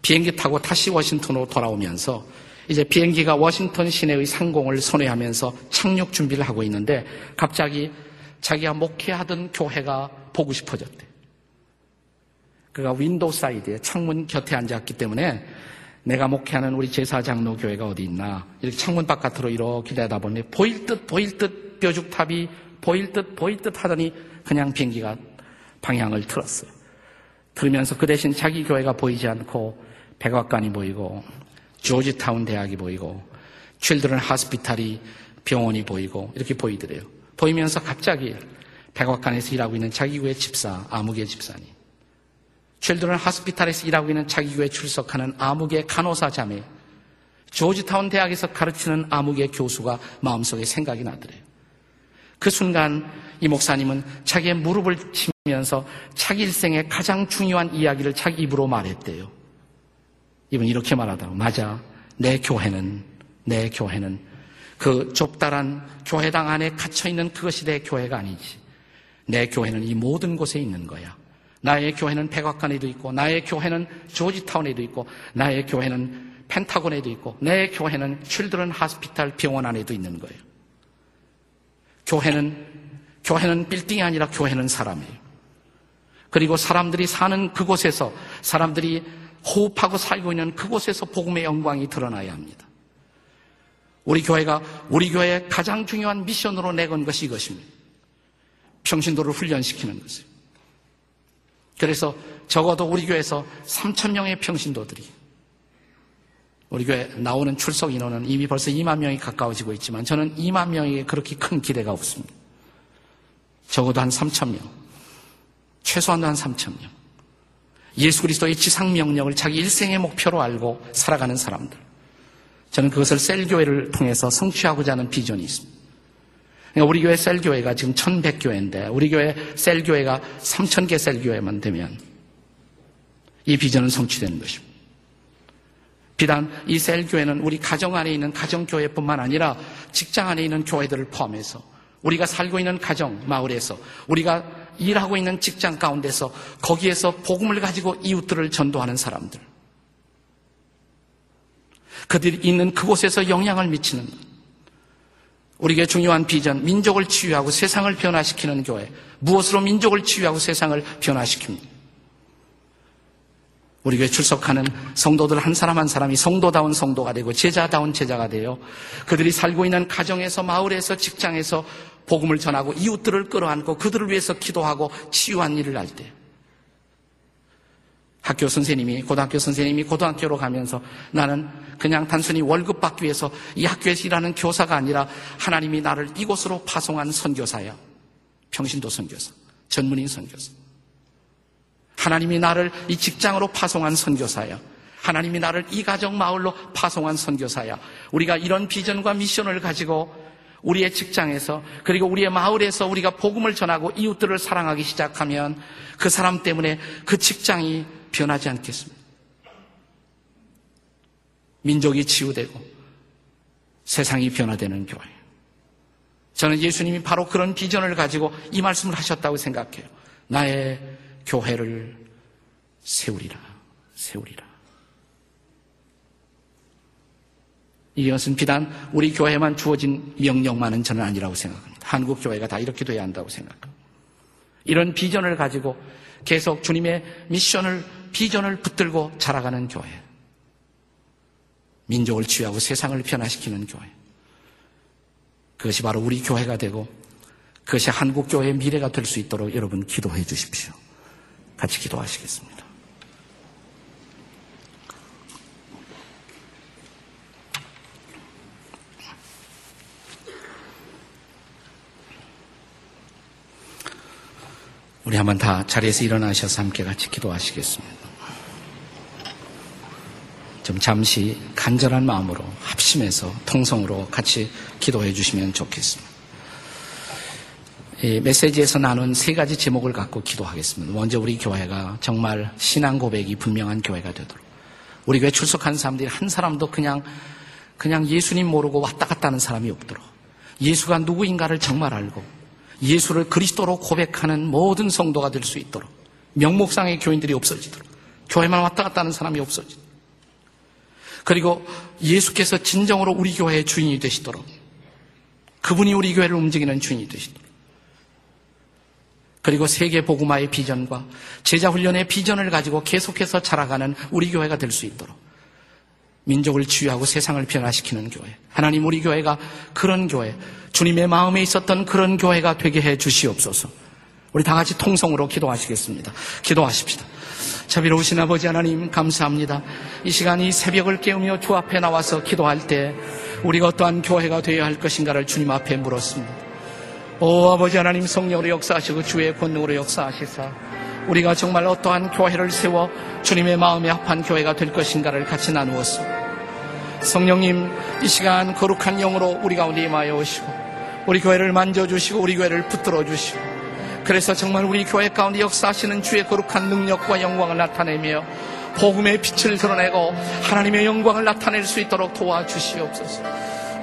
비행기 타고 다시 워싱턴으로 돌아오면서 이제 비행기가 워싱턴 시내의 상공을 선회하면서 착륙 준비를 하고 있는데 갑자기 자기가 목회하던 교회가 보고 싶어졌대. 그가 window side에 창문 곁에 앉았기 때문에 내가 목회하는 우리 제4장로 교회가 어디 있나 이렇게 창문 바깥으로 이렇게 내다보니 보일 듯 보일 듯 뾰죽탑이 보일 듯 보일 듯 하더니 그냥 비행기가 방향을 틀었어요. 들으면서 그 대신 자기 교회가 보이지 않고 백악관이 보이고 조지타운 대학이 보이고 칠드런 하스피탈이 병원이 보이고 이렇게 보이더래요. 보이면서 갑자기 백악관에서 일하고 있는 자기 교회 집사 아무개 집사님 칠드런 하스피탈에서 일하고 있는 자기 교회 출석하는 아무개 간호사 자매 조지타운 대학에서 가르치는 아무개 교수가 마음속에 생각이 나더래요. 그 순간 이 목사님은 자기의 무릎을 치면서 자기 일생의 가장 중요한 이야기를 자기 입으로 말했대요. 이분 이렇게 말하더라고. 맞아. 내 교회는, 내 교회는 그 좁다란 교회당 안에 갇혀 있는 그것이 내 교회가 아니지. 내 교회는 이 모든 곳에 있는 거야. 나의 교회는 백악관에도 있고, 나의 교회는 조지타운에도 있고, 나의 교회는 펜타곤에도 있고, 내 교회는 칠드런 하스피탈 병원 안에도 있는 거예요. 교회는, 교회는 빌딩이 아니라 교회는 사람이에요. 그리고 사람들이 사는 그곳에서 사람들이 호흡하고 살고 있는 그곳에서 복음의 영광이 드러나야 합니다. 우리 교회가 우리 교회의 가장 중요한 미션으로 내건 것이 이것입니다. 평신도를 훈련시키는 것을. 그래서 적어도 우리 교회에서 3천 명의 평신도들이 우리 교회 나오는 출석 인원은 이미 벌써 2만 명이 가까워지고 있지만 저는 2만 명에게 그렇게 큰 기대가 없습니다. 적어도 한 3천 명, 최소한도 한 3천 명. 예수 그리스도의 지상 명령을 자기 일생의 목표로 알고 살아가는 사람들. 저는 그것을 셀 교회를 통해서 성취하고자 하는 비전이 있습니다. 그러니까 우리 교회 셀교회가 지금 1100교회인데 우리 교회 셀교회가 3000개 셀교회만 되면 이 비전은 성취되는 것입니다. 비단 이 셀교회는 우리 가정 안에 있는 가정교회뿐만 아니라 직장 안에 있는 교회들을 포함해서 우리가 살고 있는 가정, 마을에서 우리가 일하고 있는 직장 가운데서 거기에서 복음을 가지고 이웃들을 전도하는 사람들. 그들이 있는 그곳에서 영향을 미치는 우리에게 중요한 비전, 민족을 치유하고 세상을 변화시키는 교회. 무엇으로 민족을 치유하고 세상을 변화시킵니다. 우리 교회 출석하는 성도들 한 사람 한 사람이 성도다운 성도가 되고 제자다운 제자가 되어 그들이 살고 있는 가정에서 마을에서 직장에서 복음을 전하고 이웃들을 끌어안고 그들을 위해서 기도하고 치유한 일을 할 때. 학교 선생님이, 고등학교 선생님이 고등학교로 가면서 나는 그냥 단순히 월급 받기 위해서 이 학교에서 일하는 교사가 아니라 하나님이 나를 이곳으로 파송한 선교사야. 평신도 선교사. 전문인 선교사. 하나님이 나를 이 직장으로 파송한 선교사야. 하나님이 나를 이 가정 마을로 파송한 선교사야. 우리가 이런 비전과 미션을 가지고 우리의 직장에서 그리고 우리의 마을에서 우리가 복음을 전하고 이웃들을 사랑하기 시작하면 그 사람 때문에 그 직장이 변하지 않겠습니다. 민족이 치유되고 세상이 변화되는 교회. 저는 예수님이 바로 그런 비전을 가지고 이 말씀을 하셨다고 생각해요. 나의 교회를 세우리라, 세우리라. 이것은 비단 우리 교회만 주어진 명령만은 저는 아니라고 생각합니다. 한국 교회가 다 이렇게 돼야 한다고 생각합니다. 이런 비전을 가지고 계속 주님의 미션을 비전을 붙들고 자라가는 교회. 민족을 치유하고 세상을 변화시키는 교회. 그것이 바로 우리 교회가 되고 그것이 한국 교회의 미래가 될 수 있도록 여러분 기도해 주십시오. 같이 기도하시겠습니다. 우리 한번 다 자리에서 일어나셔서 함께 같이 기도하시겠습니다. 좀 잠시 간절한 마음으로 합심해서 통성으로 같이 기도해 주시면 좋겠습니다. 이 메시지에서 나눈 세 가지 제목을 갖고 기도하겠습니다. 먼저 우리 교회가 정말 신앙 고백이 분명한 교회가 되도록. 우리 교회 출석한 사람들이 한 사람도 그냥 그냥 예수님 모르고 왔다 갔다 하는 사람이 없도록. 예수가 누구인가를 정말 알고 예수를 그리스도로 고백하는 모든 성도가 될 수 있도록. 명목상의 교인들이 없어지도록. 교회만 왔다 갔다 하는 사람이 없어지도록 그리고 예수께서 진정으로 우리 교회의 주인이 되시도록 그분이 우리 교회를 움직이는 주인이 되시도록 그리고 세계 복음화의 비전과 제자 훈련의 비전을 가지고 계속해서 자라가는 우리 교회가 될 수 있도록 민족을 치유하고 세상을 변화시키는 교회. 하나님 우리 교회가 그런 교회, 주님의 마음에 있었던 그런 교회가 되게 해 주시옵소서. 우리 다 같이 통성으로 기도하시겠습니다. 기도하십시다. 자비로우신 아버지 하나님 감사합니다. 이 시간 이 새벽을 깨우며 주 앞에 나와서 기도할 때 우리가 어떠한 교회가 되어야 할 것인가를 주님 앞에 물었습니다. 오 아버지 하나님 성령으로 역사하시고 주의 권능으로 역사하시사 우리가 정말 어떠한 교회를 세워 주님의 마음에 합한 교회가 될 것인가를 같이 나누었습니다. 성령님 이 시간 거룩한 영으로 우리 가운데 임하여 오시고 우리 교회를 만져주시고 우리 교회를 붙들어 주시고 그래서 정말 우리 교회 가운데 역사하시는 주의 거룩한 능력과 영광을 나타내며 복음의 빛을 드러내고 하나님의 영광을 나타낼 수 있도록 도와주시옵소서.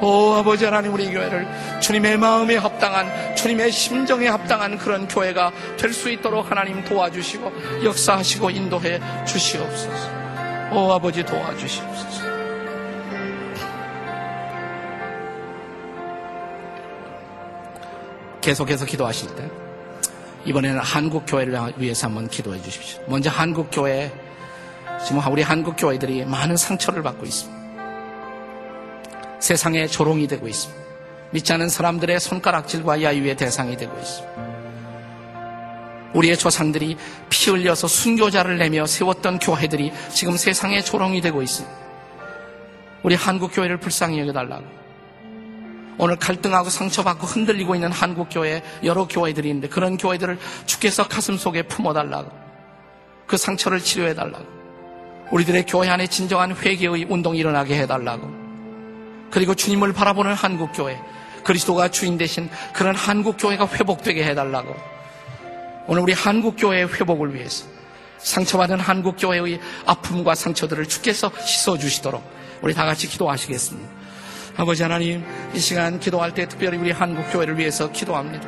오 아버지 하나님 우리 교회를 주님의 마음에 합당한 주님의 심정에 합당한 그런 교회가 될 수 있도록 하나님 도와주시고 역사하시고 인도해 주시옵소서. 오 아버지 도와주시옵소서. 계속해서 기도하실 때 이번에는 한국 교회를 위해서 한번 기도해 주십시오. 먼저 한국 교회 지금 우리 한국 교회들이 많은 상처를 받고 있습니다. 세상의 조롱이 되고 있습니다. 믿지 않은 사람들의 손가락질과 야유의 대상이 되고 있습니다. 우리의 조상들이 피 흘려서 순교자를 내며 세웠던 교회들이 지금 세상의 조롱이 되고 있습니다. 우리 한국 교회를 불쌍히 여겨달라고. 오늘 갈등하고 상처받고 흔들리고 있는 한국 교회 여러 교회들이 있는데 그런 교회들을 주께서 가슴 속에 품어달라고. 그 상처를 치료해달라고. 우리들의 교회 안에 진정한 회개의 운동이 일어나게 해달라고. 그리고 주님을 바라보는 한국교회, 그리스도가 주인 되신 그런 한국교회가 회복되게 해달라고. 오늘 우리 한국교회의 회복을 위해서 상처받은 한국교회의 아픔과 상처들을 주께서 씻어주시도록 우리 다 같이 기도하시겠습니다. 아버지 하나님, 이 시간 기도할 때 특별히 우리 한국교회를 위해서 기도합니다.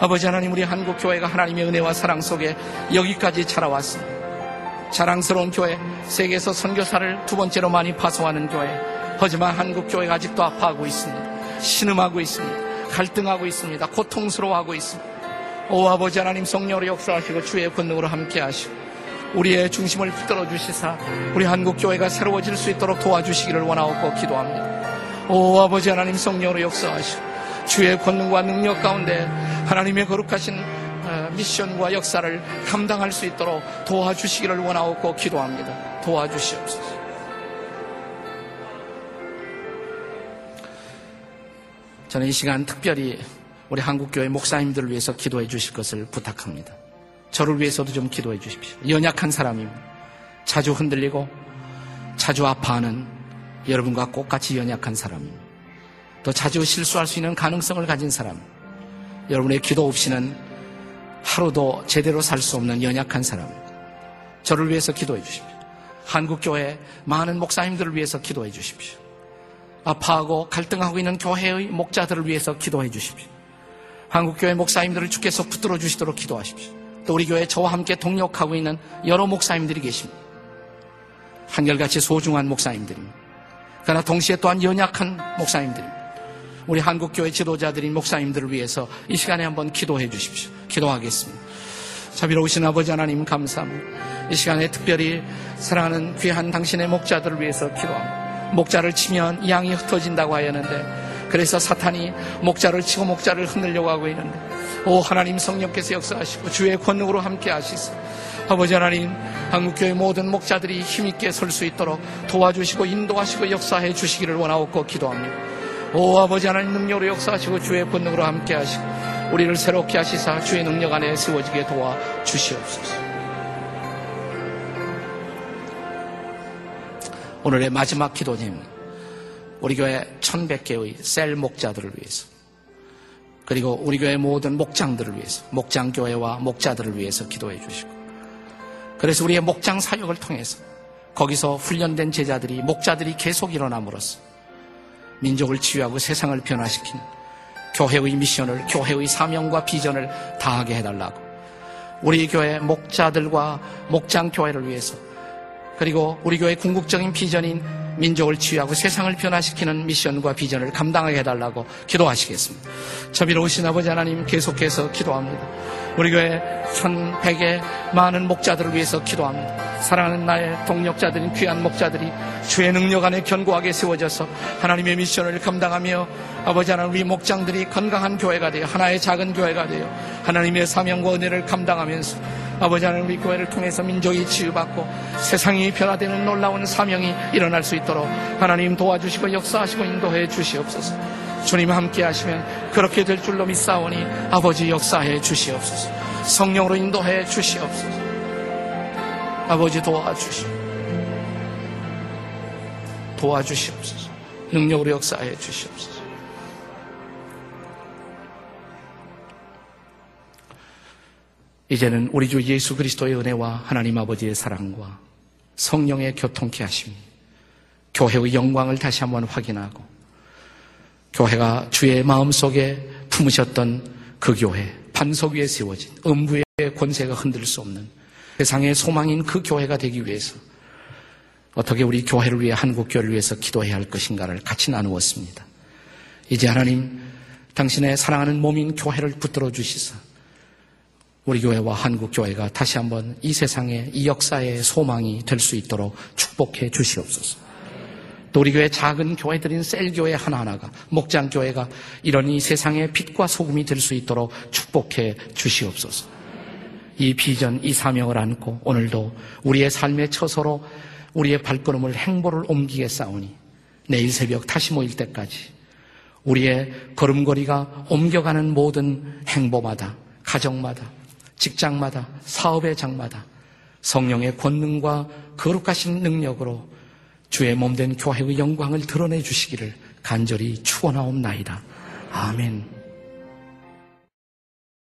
아버지 하나님, 우리 한국교회가 하나님의 은혜와 사랑 속에 여기까지 자라왔습니다. 자랑스러운 교회, 세계에서 선교사를 두 번째로 많이 파송하는 교회, 하지만 한국 교회가 아직도 아파하고 있습니다. 신음하고 있습니다. 갈등하고 있습니다. 고통스러워하고 있습니다. 오 아버지 하나님 성령으로 역사하시고 주의 권능으로 함께하시고 우리의 중심을 붙들어 주시사 우리 한국 교회가 새로워질 수 있도록 도와주시기를 원하옵고 기도합니다. 오 아버지 하나님 성령으로 역사하시고 주의 권능과 능력 가운데 하나님의 거룩하신 어, 미션과 역사를 감당할 수 있도록 도와주시기를 원하옵고 기도합니다. 도와주시옵소서. 저는 이 시간 특별히 우리 한국교회 목사님들을 위해서 기도해 주실 것을 부탁합니다. 저를 위해서도 좀 기도해 주십시오. 연약한 사람입니다. 자주 흔들리고 자주 아파하는 여러분과 똑같이 연약한 사람입니다. 또 자주 실수할 수 있는 가능성을 가진 사람. 여러분의 기도 없이는 하루도 제대로 살 수 없는 연약한 사람. 저를 위해서 기도해 주십시오. 한국교회 많은 목사님들을 위해서 기도해 주십시오. 아파하고 갈등하고 있는 교회의 목자들을 위해서 기도해 주십시오. 한국교회 목사님들을 주께서 붙들어 주시도록 기도하십시오. 또 우리 교회 저와 함께 동력하고 있는 여러 목사님들이 계십니다. 한결같이 소중한 목사님들입니다. 그러나 동시에 또한 연약한 목사님들입니다. 우리 한국교회 지도자들인 목사님들을 위해서 이 시간에 한번 기도해 주십시오. 기도하겠습니다. 자비로우신 아버지 하나님 감사합니다. 이 시간에 특별히 사랑하는 귀한 당신의 목자들을 위해서 기도합니다. 목자를 치면 양이 흩어진다고 하였는데 그래서 사탄이 목자를 치고 목자를 흔들려고 하고 있는데 오 하나님 성령께서 역사하시고 주의 권능으로 함께 하시소. 아버지 하나님 한국교회 모든 목자들이 힘있게 설 수 있도록 도와주시고 인도하시고 역사해 주시기를 원하옵고 기도합니다. 오 아버지 하나님 능력으로 역사하시고 주의 권능으로 함께 하시고 우리를 새롭게 하시사 주의 능력 안에 세워지게 도와 주시옵소서. 오늘의 마지막 기도님, 우리 교회 1100개의 셀 목자들을 위해서, 그리고 우리 교회 모든 목장들을 위해서, 목장 교회와 목자들을 위해서 기도해 주시고, 그래서 우리의 목장 사역을 통해서 거기서 훈련된 제자들이, 목자들이 계속 일어남으로써 민족을 치유하고 세상을 변화시킨 교회의 미션을, 교회의 사명과 비전을 다하게 해달라고. 우리 교회 목자들과 목장 교회를 위해서 그리고 우리 교회 궁극적인 비전인 민족을 치유하고 세상을 변화시키는 미션과 비전을 감당하게 해달라고 기도하시겠습니다. 저비로우신 아버지 하나님 계속해서 기도합니다. 우리 교회 1100의 많은 목자들을 위해서 기도합니다. 사랑하는 나의 동력자들인 귀한 목자들이 주의 능력 안에 견고하게 세워져서 하나님의 미션을 감당하며 아버지 하나님 우리 목장들이 건강한 교회가 되어 하나의 작은 교회가 되어 하나님의 사명과 은혜를 감당하면서 아버지 하나님 우리 교회를 통해서 민족이 치유받고 세상이 변화되는 놀라운 사명이 일어날 수 있도록 하나님 도와주시고 역사하시고 인도해 주시옵소서. 주님 함께 하시면 그렇게 될 줄로 믿사오니 아버지 역사해 주시옵소서. 성령으로 인도해 주시옵소서. 아버지 도와주시오. 도와주시옵소서. 능력으로 역사해 주시옵소서. 이제는 우리 주 예수 그리스도의 은혜와 하나님 아버지의 사랑과 성령의 교통케 하심이 교회의 영광을 다시 한번 확인하고 교회가 주의 마음속에 품으셨던 그 교회 반석 위에 세워진 음부의 권세가 흔들 수 없는 세상의 소망인 그 교회가 되기 위해서 어떻게 우리 교회를 위해 한국교회를 위해서 기도해야 할 것인가를 같이 나누었습니다. 이제 하나님 당신의 사랑하는 몸인 교회를 붙들어 주시사 우리 교회와 한국 교회가 다시 한번 이 세상의 이 역사의 소망이 될 수 있도록 축복해 주시옵소서. 또 우리 교회 작은 교회들인 셀교회 하나하나가 목장 교회가 이런 이 세상의 빛과 소금이 될 수 있도록 축복해 주시옵소서. 이 비전, 이 사명을 안고 오늘도 우리의 삶의 처소로 우리의 발걸음을 행보를 옮기게 싸우니 내일 새벽 다시 모일 때까지 우리의 걸음걸이가 옮겨가는 모든 행보마다 가정마다 직장마다 사업의 장마다 성령의 권능과 거룩하신 능력으로 주의 몸된 교회의 영광을 드러내 주시기를 간절히 축원하옵나이다. 아멘.